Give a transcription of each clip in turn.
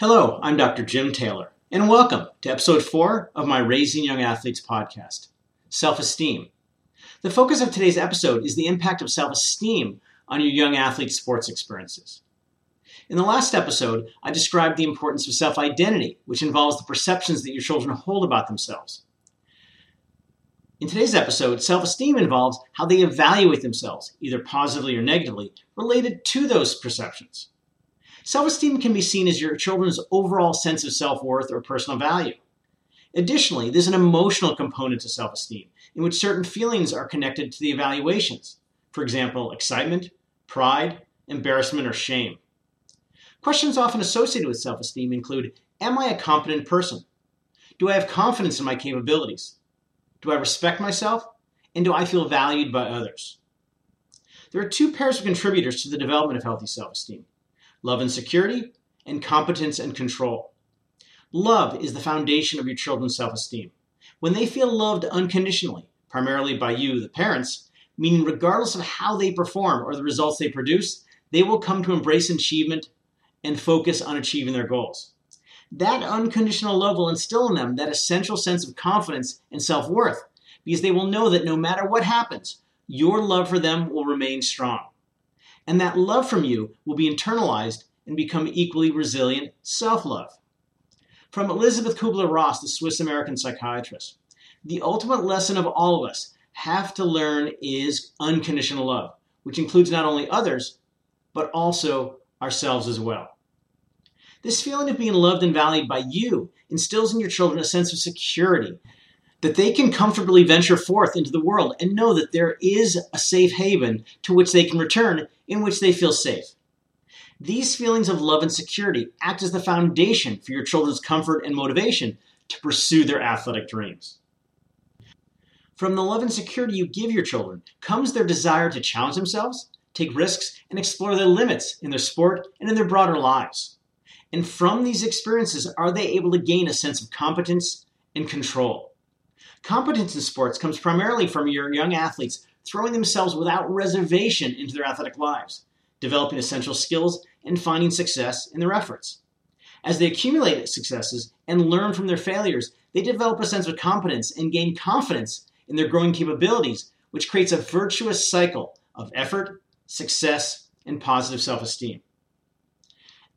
Hello, I'm Dr. Jim Taylor, and welcome to episode 4 of my Raising Young Athletes podcast Self Esteem. The focus of today's episode is the impact of self esteem on your young athlete's sports experiences. In the last episode, I described the importance of self identity, which involves the perceptions that your children hold about themselves. In today's episode, self esteem involves how they evaluate themselves, either positively or negatively, related to those perceptions. Self esteem can be seen as your children's overall sense of self worth or personal value. Additionally, there's an emotional component to self esteem in which certain feelings are connected to the evaluations. For example, excitement, pride, embarrassment, or shame. Questions often associated with self esteem include Am I a competent person? Do I have confidence in my capabilities? Do I respect myself? And do I feel valued by others? There are two pairs of contributors to the development of healthy self esteem love and security, and competence and control. Love is the foundation of your children's self esteem. When they feel loved unconditionally, primarily by you, the parents, meaning regardless of how they perform or the results they produce, they will come to embrace achievement and focus on achieving their goals. That unconditional love will instill in them that essential sense of confidence and self worth because they will know that no matter what happens, your love for them will remain strong and that love from you will be internalized and become equally resilient self love. From Elizabeth Kubler Ross, the Swiss American psychiatrist, the ultimate lesson of all of us have to learn is unconditional love, which includes not only others, but also ourselves as well. This feeling of being loved and valued by you instills in your children a sense of security that they can comfortably venture forth into the world and know that there is a safe haven to which they can return in which they feel safe. These feelings of love and security act as the foundation for your children's comfort and motivation to pursue their athletic dreams. From the love and security you give your children comes their desire to challenge themselves, take risks, and explore their limits in their sport and in their broader lives. And from these experiences, are they able to gain a sense of competence and control? Competence in sports comes primarily from your young athletes throwing themselves without reservation into their athletic lives, developing essential skills, and finding success in their efforts. As they accumulate successes and learn from their failures, they develop a sense of competence and gain confidence in their growing capabilities, which creates a virtuous cycle of effort, success, and positive self esteem.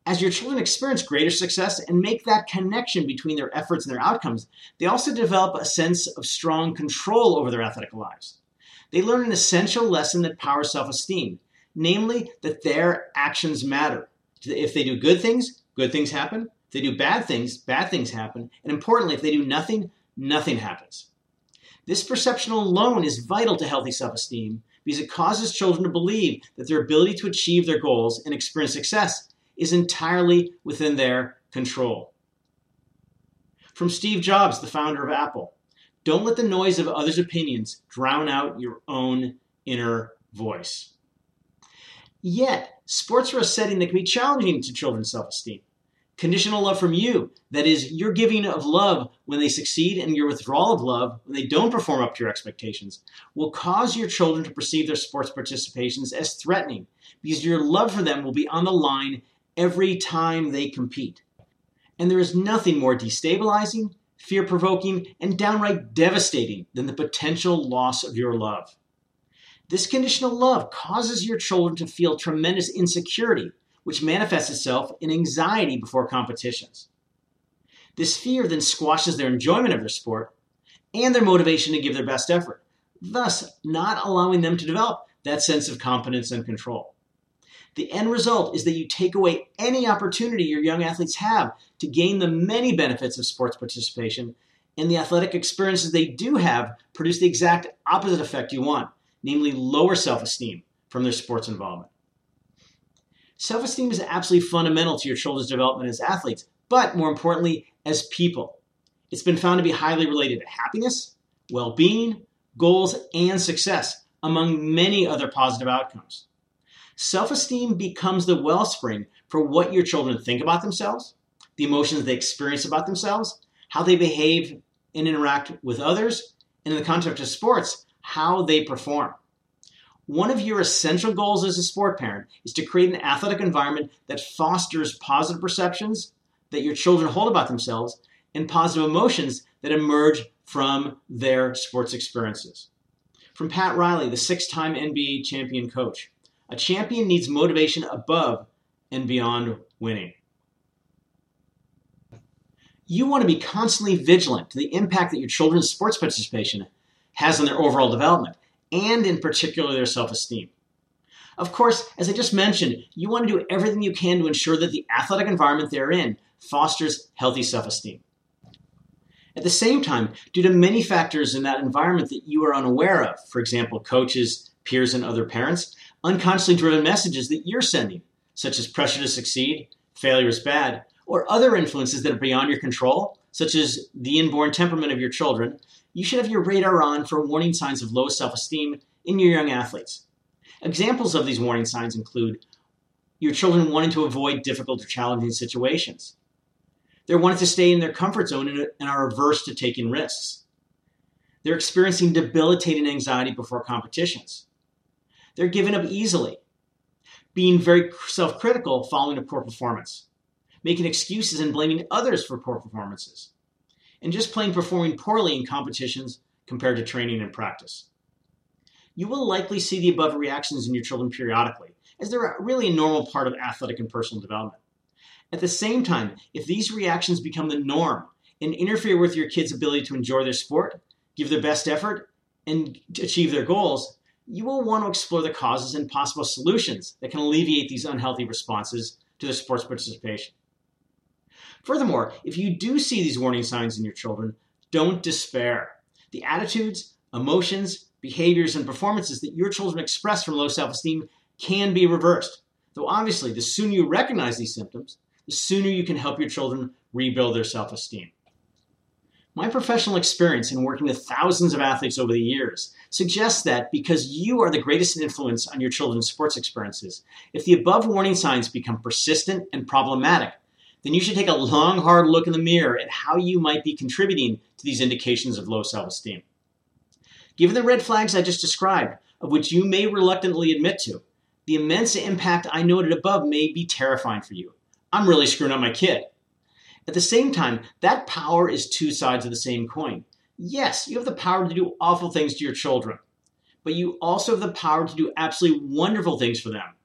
As your children experience greater success and make that connection between their efforts and their outcomes, they also develop a sense of strong control over their athletic lives. They learn an essential lesson that powers self esteem, namely that their actions matter. If they do good things, good things happen. If they do bad things, bad things happen. And importantly, if they do nothing, nothing happens. This perception alone is vital to healthy self esteem because it causes children to believe that their ability to achieve their goals and experience success is entirely within their control. From Steve Jobs, the founder of Apple don't let the noise of others' opinions drown out your own inner voice. Yet, sports are a setting that can be challenging to children's self esteem. Conditional love from you, that is, your giving of love when they succeed and your withdrawal of love when they don't perform up to your expectations, will cause your children to perceive their sports participations as threatening because your love for them will be on the line every time they compete. And there is nothing more destabilizing, fear provoking, and downright devastating than the potential loss of your love. This conditional love causes your children to feel tremendous insecurity, which manifests itself in anxiety before competitions. This fear then squashes their enjoyment of their sport and their motivation to give their best effort, thus, not allowing them to develop that sense of competence and control. The end result is that you take away any opportunity your young athletes have to gain the many benefits of sports participation, and the athletic experiences they do have produce the exact opposite effect you want, namely lower self esteem from their sports involvement. Self esteem is absolutely fundamental to your children's development as athletes, but more importantly, as people. It's been found to be highly related to happiness, well being, goals, and success, among many other positive outcomes. Self esteem becomes the wellspring for what your children think about themselves, the emotions they experience about themselves, how they behave and interact with others, and in the context of sports, how they perform. One of your essential goals as a sport parent is to create an athletic environment that fosters positive perceptions, that your children hold about themselves and positive emotions that emerge from their sports experiences. From Pat Riley, the six time NBA champion coach, a champion needs motivation above and beyond winning. You want to be constantly vigilant to the impact that your children's sports participation has on their overall development, and in particular their self esteem. Of course, as I just mentioned, you want to do everything you can to ensure that the athletic environment they're in fosters healthy self esteem. At the same time, due to many factors in that environment that you are unaware of, for example, coaches, peers, and other parents, unconsciously driven messages that you're sending, such as pressure to succeed, failure is bad, or other influences that are beyond your control, such as the inborn temperament of your children, you should have your radar on for warning signs of low self esteem in your young athletes. Examples of these warning signs include your children wanting to avoid difficult or challenging situations, they're wanting to stay in their comfort zone and are averse to taking risks. They're experiencing debilitating anxiety before competitions. They're giving up easily, being very self critical following a poor performance, making excuses and blaming others for poor performances, and just plain performing poorly in competitions compared to training and practice. You will likely see the above reactions in your children periodically, as they're really a normal part of athletic and personal development. At the same time, if these reactions become the norm and interfere with your kids' ability to enjoy their sport, give their best effort, and achieve their goals, you will want to explore the causes and possible solutions that can alleviate these unhealthy responses to their sports participation. Furthermore, if you do see these warning signs in your children, don't despair. The attitudes, emotions, behaviors, and performances that your children express from low self esteem can be reversed. Though obviously, the sooner you recognize these symptoms, the sooner you can help your children rebuild their self esteem. My professional experience in working with thousands of athletes over the years suggests that because you are the greatest influence on your children's sports experiences, if the above warning signs become persistent and problematic, then you should take a long, hard look in the mirror at how you might be contributing to these indications of low self esteem. Given the red flags I just described, of which you may reluctantly admit to, the immense impact I noted above may be terrifying for you. I'm really screwing up my kid. At the same time, that power is two sides of the same coin. Yes, you have the power to do awful things to your children, but you also have the power to do absolutely wonderful things for them.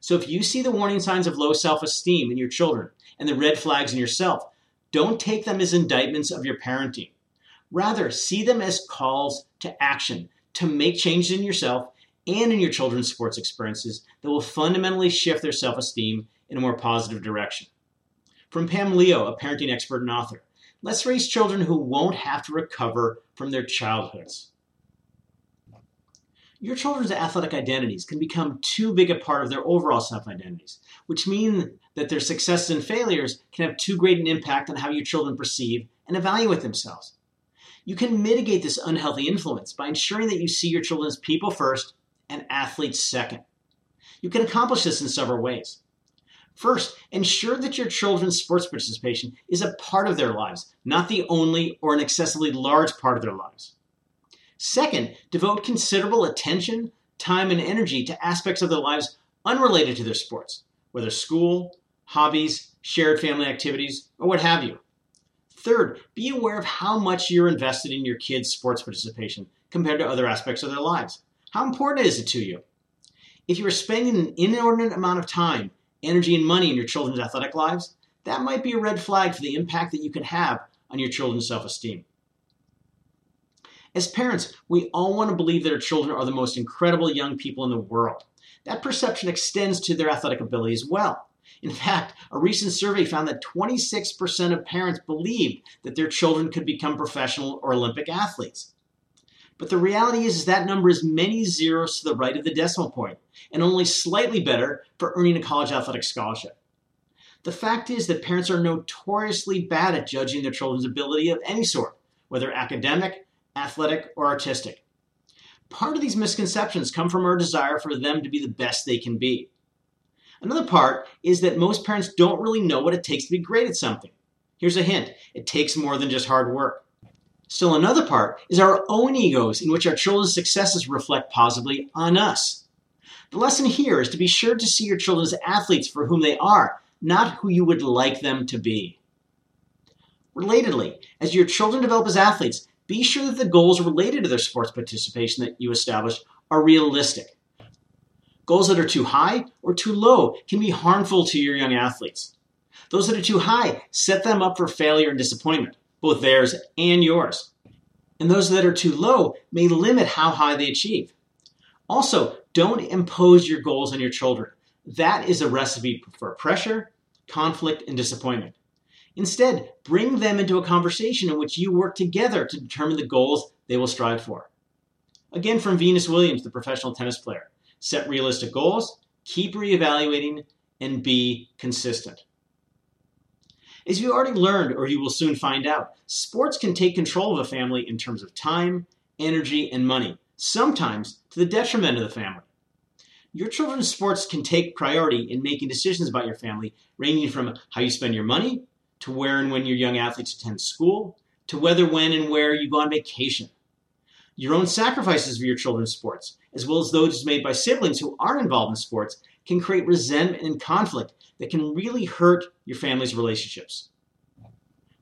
So if you see the warning signs of low self esteem in your children and the red flags in yourself, don't take them as indictments of your parenting. Rather, see them as calls to action to make changes in yourself and in your children's sports experiences that will fundamentally shift their self esteem in a more positive direction. From Pam Leo, a parenting expert and author, let's raise children who won't have to recover from their childhoods. Your children's athletic identities can become too big a part of their overall self identities, which mean that their successes and failures can have too great an impact on how your children perceive and evaluate themselves. You can mitigate this unhealthy influence by ensuring that you see your children as people first and athletes second. You can accomplish this in several ways. First, ensure that your children's sports participation is a part of their lives, not the only or an excessively large part of their lives. Second, devote considerable attention, time, and energy to aspects of their lives unrelated to their sports, whether school, hobbies, shared family activities, or what have you. Third, be aware of how much you're invested in your kids' sports participation compared to other aspects of their lives. How important is it to you? If you are spending an inordinate amount of time energy, and money in your children's athletic lives, that might be a red flag for the impact that you can have on your children's self esteem. As parents, we all want to believe that our children are the most incredible young people in the world. That perception extends to their athletic ability as well. In fact, a recent survey found that 26% of parents believed that their children could become professional or Olympic athletes. But the reality is, is that number is many zeros to the right of the decimal point, and only slightly better for earning a college athletic scholarship. The fact is that parents are notoriously bad at judging their children's ability of any sort, whether academic, athletic, or artistic. Part of these misconceptions come from our desire for them to be the best they can be. Another part is that most parents don't really know what it takes to be great at something. Here's a hint it takes more than just hard work. Still, another part is our own egos, in which our children's successes reflect positively on us. The lesson here is to be sure to see your children as athletes for whom they are, not who you would like them to be. Relatedly, as your children develop as athletes, be sure that the goals related to their sports participation that you establish are realistic. Goals that are too high or too low can be harmful to your young athletes. Those that are too high set them up for failure and disappointment, both theirs and yours. And those that are too low may limit how high they achieve. Also, don't impose your goals on your children. That is a recipe for pressure, conflict, and disappointment. Instead, bring them into a conversation in which you work together to determine the goals they will strive for. Again, from Venus Williams, the professional tennis player set realistic goals, keep reevaluating, and be consistent. As you already learned, or you will soon find out, sports can take control of a family in terms of time, energy, and money, sometimes to the detriment of the family. Your children's sports can take priority in making decisions about your family, ranging from how you spend your money, to where and when your young athletes attend school, to whether, when, and where you go on vacation. Your own sacrifices for your children's sports, as well as those made by siblings who aren't involved in sports, can create resentment and conflict that can really hurt your family's relationships.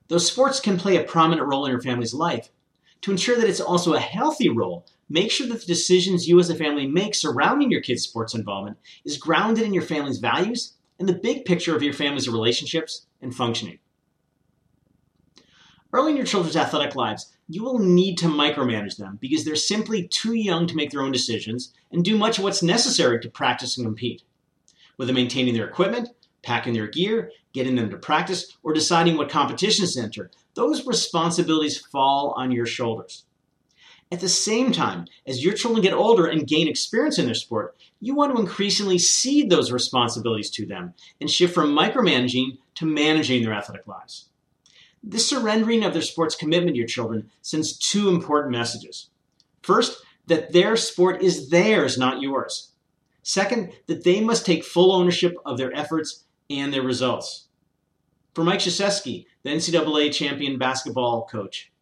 Though sports can play a prominent role in your family's life, to ensure that it's also a healthy role, make sure that the decisions you as a family make surrounding your kids' sports involvement is grounded in your family's values and the big picture of your family's relationships and functioning. Early in your children's athletic lives, you will need to micromanage them because they're simply too young to make their own decisions and do much of what's necessary to practice and compete. Whether maintaining their equipment, packing their gear, getting them to practice, or deciding what competitions to enter, those responsibilities fall on your shoulders. At the same time, as your children get older and gain experience in their sport, you want to increasingly cede those responsibilities to them and shift from micromanaging to managing their athletic lives. This surrendering of their sports commitment to your children sends two important messages. First, that their sport is theirs, not yours. Second, that they must take full ownership of their efforts and their results. For Mike Krzyzewski, the NCAA champion basketball coach,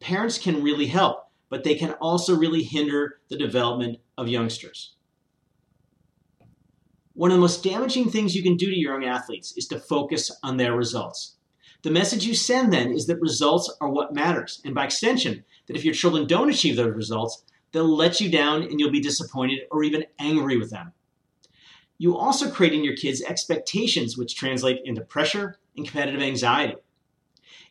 parents can really help, but they can also really hinder the development of youngsters. One of the most damaging things you can do to your young athletes is to focus on their results. The message you send then is that results are what matters, and by extension, that if your children don't achieve those results, they'll let you down and you'll be disappointed or even angry with them. You also create in your kids expectations which translate into pressure and competitive anxiety.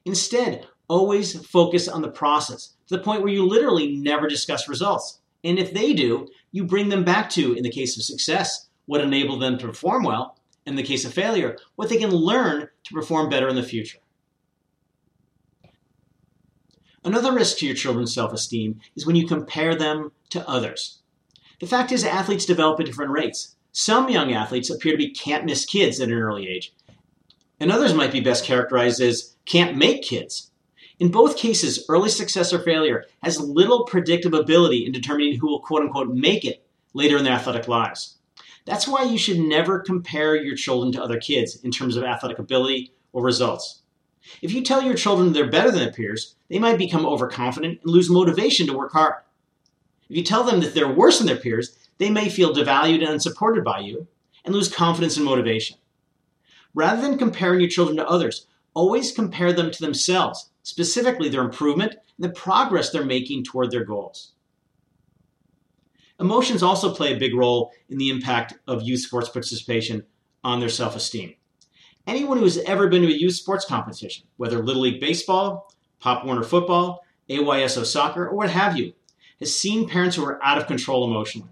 Instead, always focus on the process to the point where you literally never discuss results. And if they do, you bring them back to, in the case of success, what enabled them to perform well, and in the case of failure, what they can learn to perform better in the future. Another risk to your children's self esteem is when you compare them to others. The fact is, athletes develop at different rates. Some young athletes appear to be can't miss kids at an early age, and others might be best characterized as can't make kids. In both cases, early success or failure has little predictability in determining who will quote unquote make it later in their athletic lives. That's why you should never compare your children to other kids in terms of athletic ability or results. If you tell your children they're better than their peers, they might become overconfident and lose motivation to work hard. If you tell them that they're worse than their peers, they may feel devalued and unsupported by you and lose confidence and motivation. Rather than comparing your children to others, always compare them to themselves, specifically their improvement and the progress they're making toward their goals. Emotions also play a big role in the impact of youth sports participation on their self esteem. Anyone who has ever been to a youth sports competition, whether Little League Baseball, Pop Warner Football, AYSO Soccer, or what have you, has seen parents who are out of control emotionally.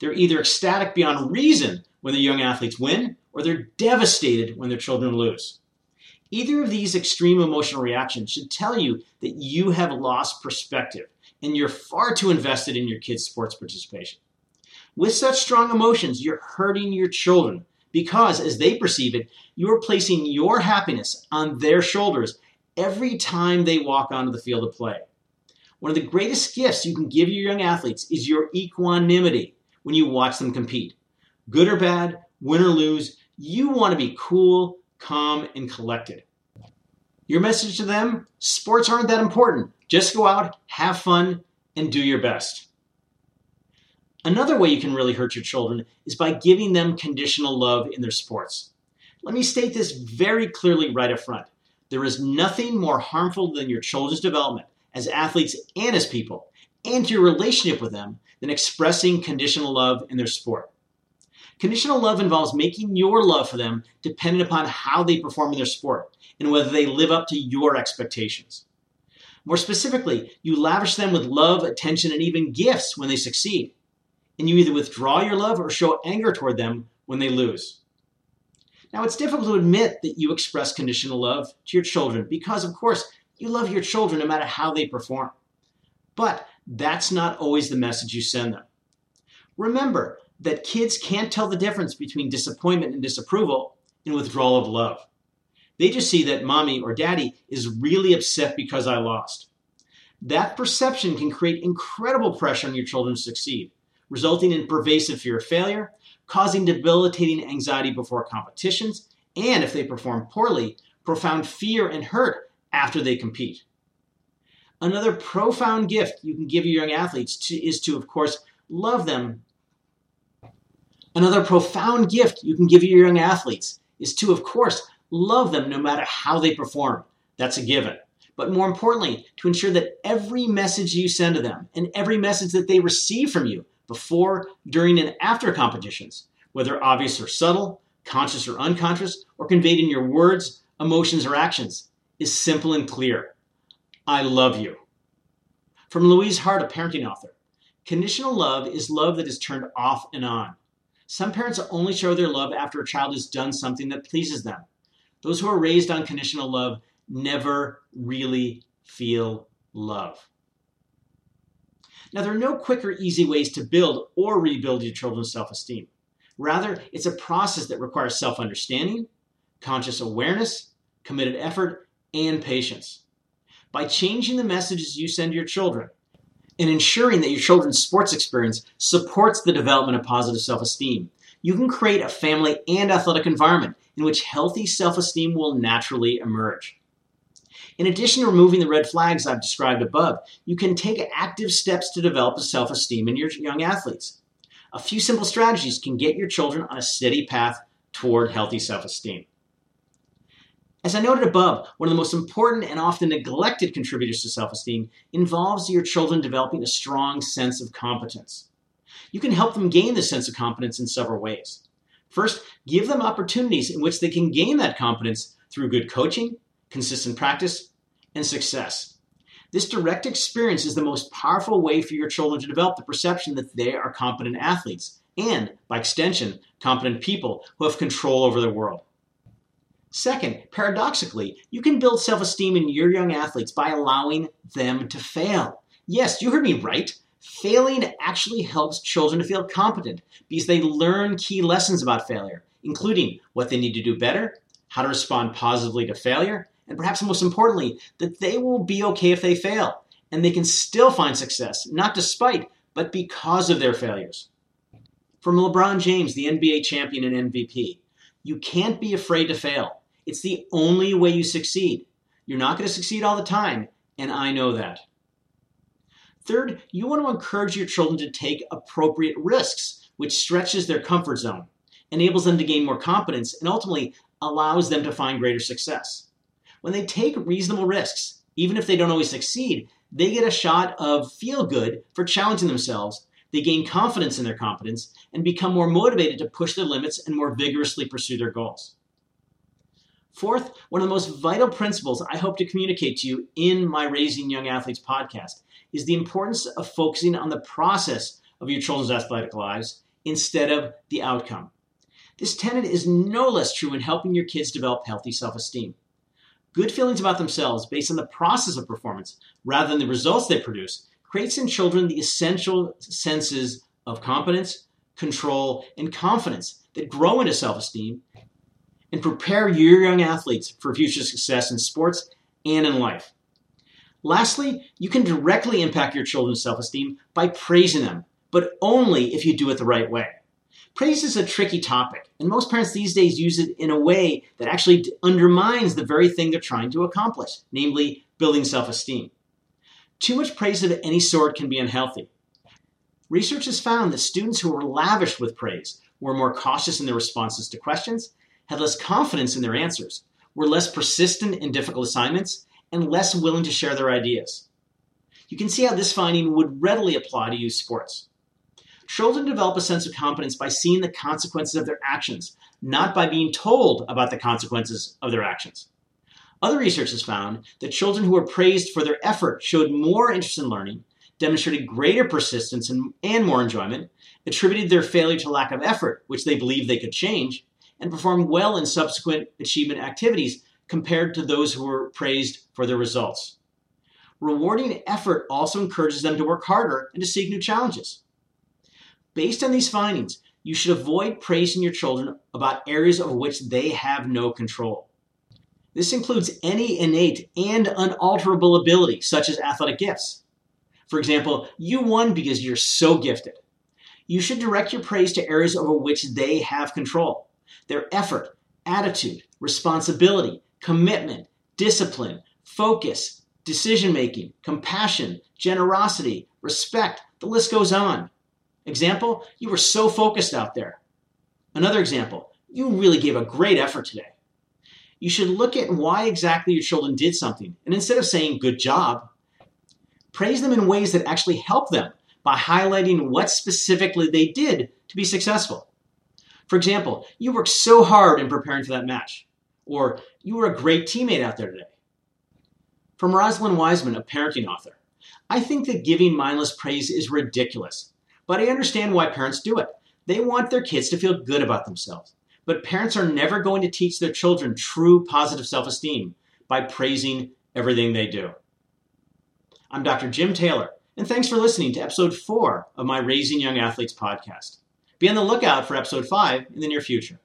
They're either ecstatic beyond reason when their young athletes win, or they're devastated when their children lose. Either of these extreme emotional reactions should tell you that you have lost perspective and you're far too invested in your kids' sports participation. With such strong emotions, you're hurting your children because, as they perceive it, you're placing your happiness on their shoulders every time they walk onto the field of play. One of the greatest gifts you can give your young athletes is your equanimity when you watch them compete. Good or bad, win or lose, you want to be cool, calm, and collected. Your message to them sports aren't that important. Just go out, have fun, and do your best. Another way you can really hurt your children is by giving them conditional love in their sports. Let me state this very clearly right up front. There is nothing more harmful than your children's development as athletes and as people, and your relationship with them, than expressing conditional love in their sport. Conditional love involves making your love for them dependent upon how they perform in their sport and whether they live up to your expectations. More specifically, you lavish them with love, attention, and even gifts when they succeed. And you either withdraw your love or show anger toward them when they lose. Now, it's difficult to admit that you express conditional love to your children because, of course, you love your children no matter how they perform. But that's not always the message you send them. Remember that kids can't tell the difference between disappointment and disapproval and withdrawal of love. They just see that mommy or daddy is really upset because I lost. That perception can create incredible pressure on your children to succeed, resulting in pervasive fear of failure, causing debilitating anxiety before competitions, and if they perform poorly, profound fear and hurt after they compete. Another profound gift you can give your young athletes to, is to, of course, love them. Another profound gift you can give your young athletes is to, of course, love them no matter how they perform. That's a given. But more importantly, to ensure that every message you send to them and every message that they receive from you before, during, and after competitions, whether obvious or subtle, conscious or unconscious, or conveyed in your words, emotions, or actions, is simple and clear. I love you. From Louise Hart, a parenting author Conditional love is love that is turned off and on. Some parents only show their love after a child has done something that pleases them. Those who are raised on conditional love never really feel love. Now, there are no quick or easy ways to build or rebuild your children's self esteem. Rather, it's a process that requires self understanding, conscious awareness, committed effort, and patience by changing the messages you send your children and ensuring that your children's sports experience supports the development of positive self esteem. You can create a family and athletic environment in which healthy self esteem will naturally emerge. In addition to removing the red flags I've described above, you can take active steps to develop self esteem in your young athletes. A few simple strategies can get your children on a steady path toward healthy self esteem. As I noted above, one of the most important and often neglected contributors to self esteem involves your children developing a strong sense of competence. You can help them gain this sense of competence in several ways. First, give them opportunities in which they can gain that competence through good coaching, consistent practice, and success. This direct experience is the most powerful way for your children to develop the perception that they are competent athletes and, by extension, competent people who have control over their world. Second, paradoxically, you can build self esteem in your young athletes by allowing them to fail. Yes, you heard me right. Failing actually helps children to feel competent because they learn key lessons about failure, including what they need to do better, how to respond positively to failure, and perhaps most importantly, that they will be okay if they fail and they can still find success, not despite, but because of their failures. From LeBron James, the NBA champion and MVP, you can't be afraid to fail. It's the only way you succeed. You're not going to succeed all the time, and I know that. Third, you want to encourage your children to take appropriate risks, which stretches their comfort zone, enables them to gain more confidence, and ultimately allows them to find greater success. When they take reasonable risks, even if they don't always succeed, they get a shot of feel good for challenging themselves. They gain confidence in their competence and become more motivated to push their limits and more vigorously pursue their goals. Fourth, one of the most vital principles I hope to communicate to you in my Raising Young Athletes podcast is the importance of focusing on the process of your children's athletic lives instead of the outcome. This tenet is no less true in helping your kids develop healthy self esteem. Good feelings about themselves based on the process of performance rather than the results they produce creates in children the essential senses of competence, control, and confidence that grow into self esteem and prepare your young athletes for future success in sports and in life. Lastly, you can directly impact your children's self esteem by praising them, but only if you do it the right way. Praise is a tricky topic, and most parents these days use it in a way that actually undermines the very thing they're trying to accomplish, namely building self esteem. Too much praise of any sort can be unhealthy. Research has found that students who were lavished with praise were more cautious in their responses to questions had less confidence in their answers, were less persistent in difficult assignments, and less willing to share their ideas. You can see how this finding would readily apply to youth sports. Children develop a sense of competence by seeing the consequences of their actions, not by being told about the consequences of their actions. Other research has found that children who were praised for their effort showed more interest in learning, demonstrated greater persistence and, and more enjoyment, attributed their failure to lack of effort, which they believed they could change, and performed well in subsequent achievement activities compared to those who were praised for their results. Rewarding effort also encourages them to work harder and to seek new challenges. Based on these findings, you should avoid praising your children about areas of which they have no control. This includes any innate and unalterable ability, such as athletic gifts. For example, you won because you're so gifted. You should direct your praise to areas over which they have control their effort, attitude, responsibility, commitment, discipline, focus, decision making, compassion, generosity, respect. The list goes on. Example, you were so focused out there. Another example, you really gave a great effort today. You should look at why exactly your children did something, and instead of saying good job, praise them in ways that actually help them by highlighting what specifically they did to be successful. For example, you worked so hard in preparing for that match, or you were a great teammate out there today. From Rosalind Wiseman, a parenting author, I think that giving mindless praise is ridiculous, but I understand why parents do it. They want their kids to feel good about themselves. But parents are never going to teach their children true positive self esteem by praising everything they do. I'm Dr. Jim Taylor, and thanks for listening to episode four of my Raising Young Athletes podcast. Be on the lookout for episode five in the near future.